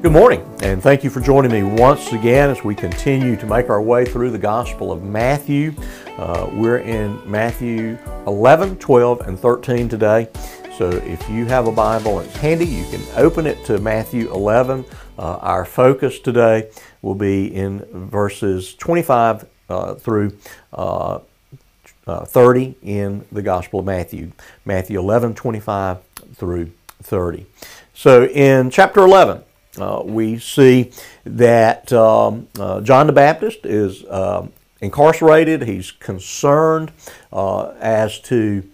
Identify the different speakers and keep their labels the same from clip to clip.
Speaker 1: Good morning, and thank you for joining me once again as we continue to make our way through the Gospel of Matthew. Uh, we're in Matthew 11, 12, and 13 today. So if you have a Bible it's handy, you can open it to Matthew 11. Uh, our focus today will be in verses 25 uh, through uh, uh, 30 in the Gospel of Matthew. Matthew 11, 25 through 30. So in chapter 11, uh, we see that um, uh, John the Baptist is uh, incarcerated. He's concerned uh, as to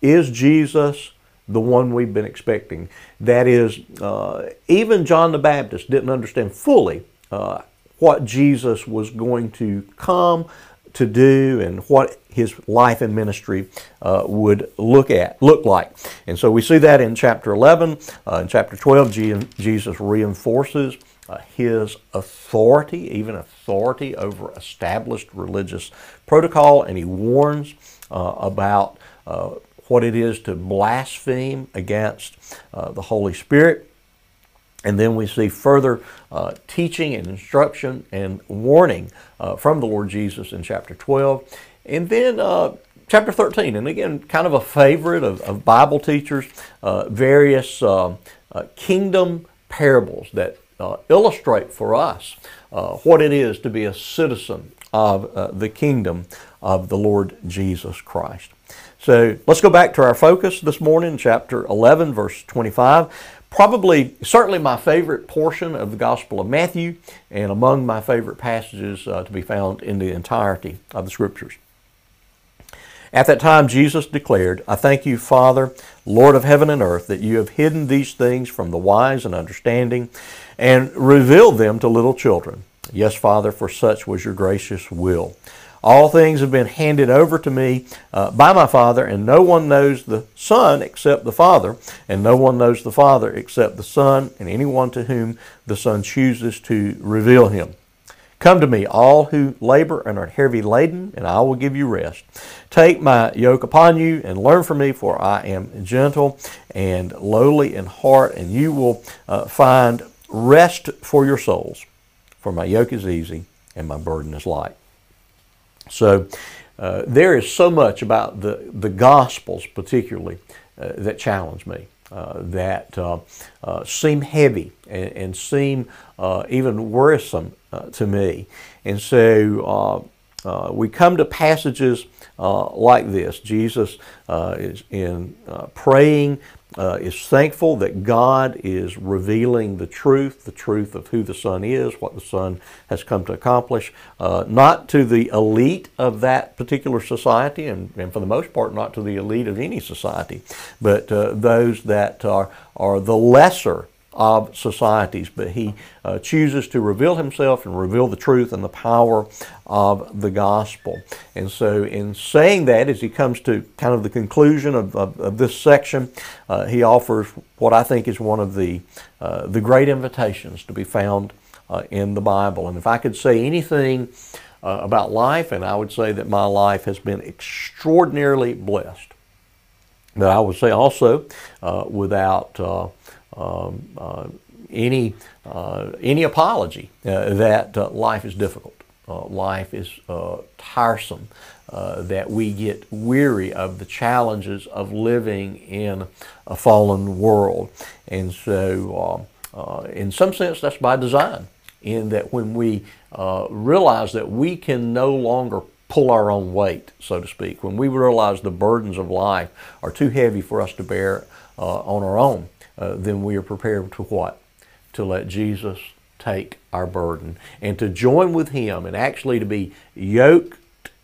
Speaker 1: is Jesus the one we've been expecting? That is, uh, even John the Baptist didn't understand fully what Jesus was going to come to do and what his life and ministry uh, would look at look like. And so we see that in chapter 11. Uh, in chapter 12, Jesus reinforces uh, his authority, even authority over established religious protocol, and he warns uh, about uh, what it is to blaspheme against uh, the Holy Spirit. And then we see further uh, teaching and instruction and warning uh, from the Lord Jesus in chapter 12. And then uh, chapter 13, and again, kind of a favorite of, of Bible teachers, uh, various uh, uh, kingdom parables that illustrate for us what it is to be a citizen of the kingdom of the Lord Jesus Christ. So let's go back to our focus this morning, chapter 11, verse 25 probably, certainly my favorite portion of the Gospel of Matthew, and among my favorite passages uh, to be found in the entirety of the Scriptures. At that time, Jesus declared, I thank you, Father, Lord of heaven and earth, that you have hidden these things from the wise and understanding and revealed them to little children. Yes, Father, for such was your gracious will. All things have been handed over to me uh, by my Father, and no one knows the Son except the Father, and no one knows the Father except the Son, and anyone to whom the Son chooses to reveal him. Come to me, all who labor and are heavy laden, and I will give you rest. Take my yoke upon you and learn from me, for I am gentle and lowly in heart, and you will uh, find rest for your souls. For my yoke is easy and my burden is light. So uh, there is so much about the, the Gospels, particularly, uh, that challenge me. Uh, that uh, uh, seem heavy and, and seem uh, even worrisome to me. And so we come to passages like this. Jesus is in praying uh, is thankful that God is revealing the truth, the truth of who the Son is, what the Son has come to accomplish, uh, not to the elite of that particular society, and, and, for the most part, not to the elite of any society, but uh, those that are, are the lesser of societies, but he uh, chooses to reveal himself and reveal the truth and the power of the gospel. And so, in saying that, as he comes to kind of the conclusion of, of, of this section, uh, he offers what I think is one of the, uh, the great invitations to be found uh, in the Bible. And if I could say anything uh, about life, and I would say that my life has been extraordinarily blessed. But I would say also, uh, without um, uh, any, uh, any apology uh, that life is difficult. life is tiresome, that we get weary of the challenges of living in a fallen world. And so, in some sense, that's by design, in that when we realize that we can no longer pull our own weight, so to speak. When we realize the burdens of life are too heavy for us to bear uh, on our own, uh, then we are prepared to what? To let Jesus take our burden and to join with Him and actually to be yoked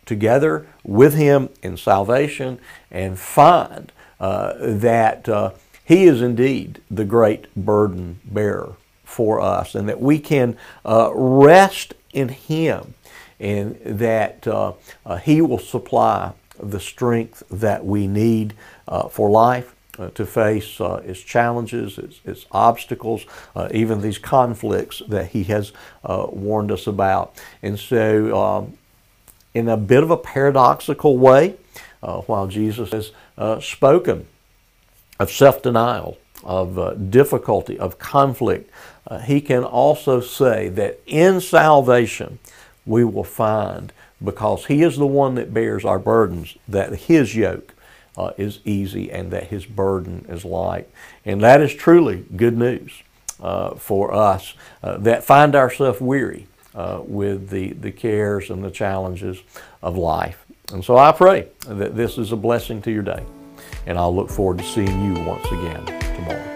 Speaker 1: together with Him in salvation and find uh, that uh, He is indeed the great burden bearer for us and that we can uh, rest in Him and that uh, uh, He will supply the strength that we need for life uh, to face uh, its challenges, its, obstacles, uh, even these conflicts that he has uh, warned us about. And so, um, in a bit of a paradoxical way, uh, while Jesus has uh, spoken of self denial of difficulty, of conflict, he can also say that in salvation we will find, because he is the one that bears our burdens, that his yoke uh, is easy and that his burden is light. And that is truly good news uh, for us uh, that find ourselves weary uh, with the, the cares and the challenges of life. And so I pray that this is a blessing to your day. And I'll look forward to seeing you once again tomorrow.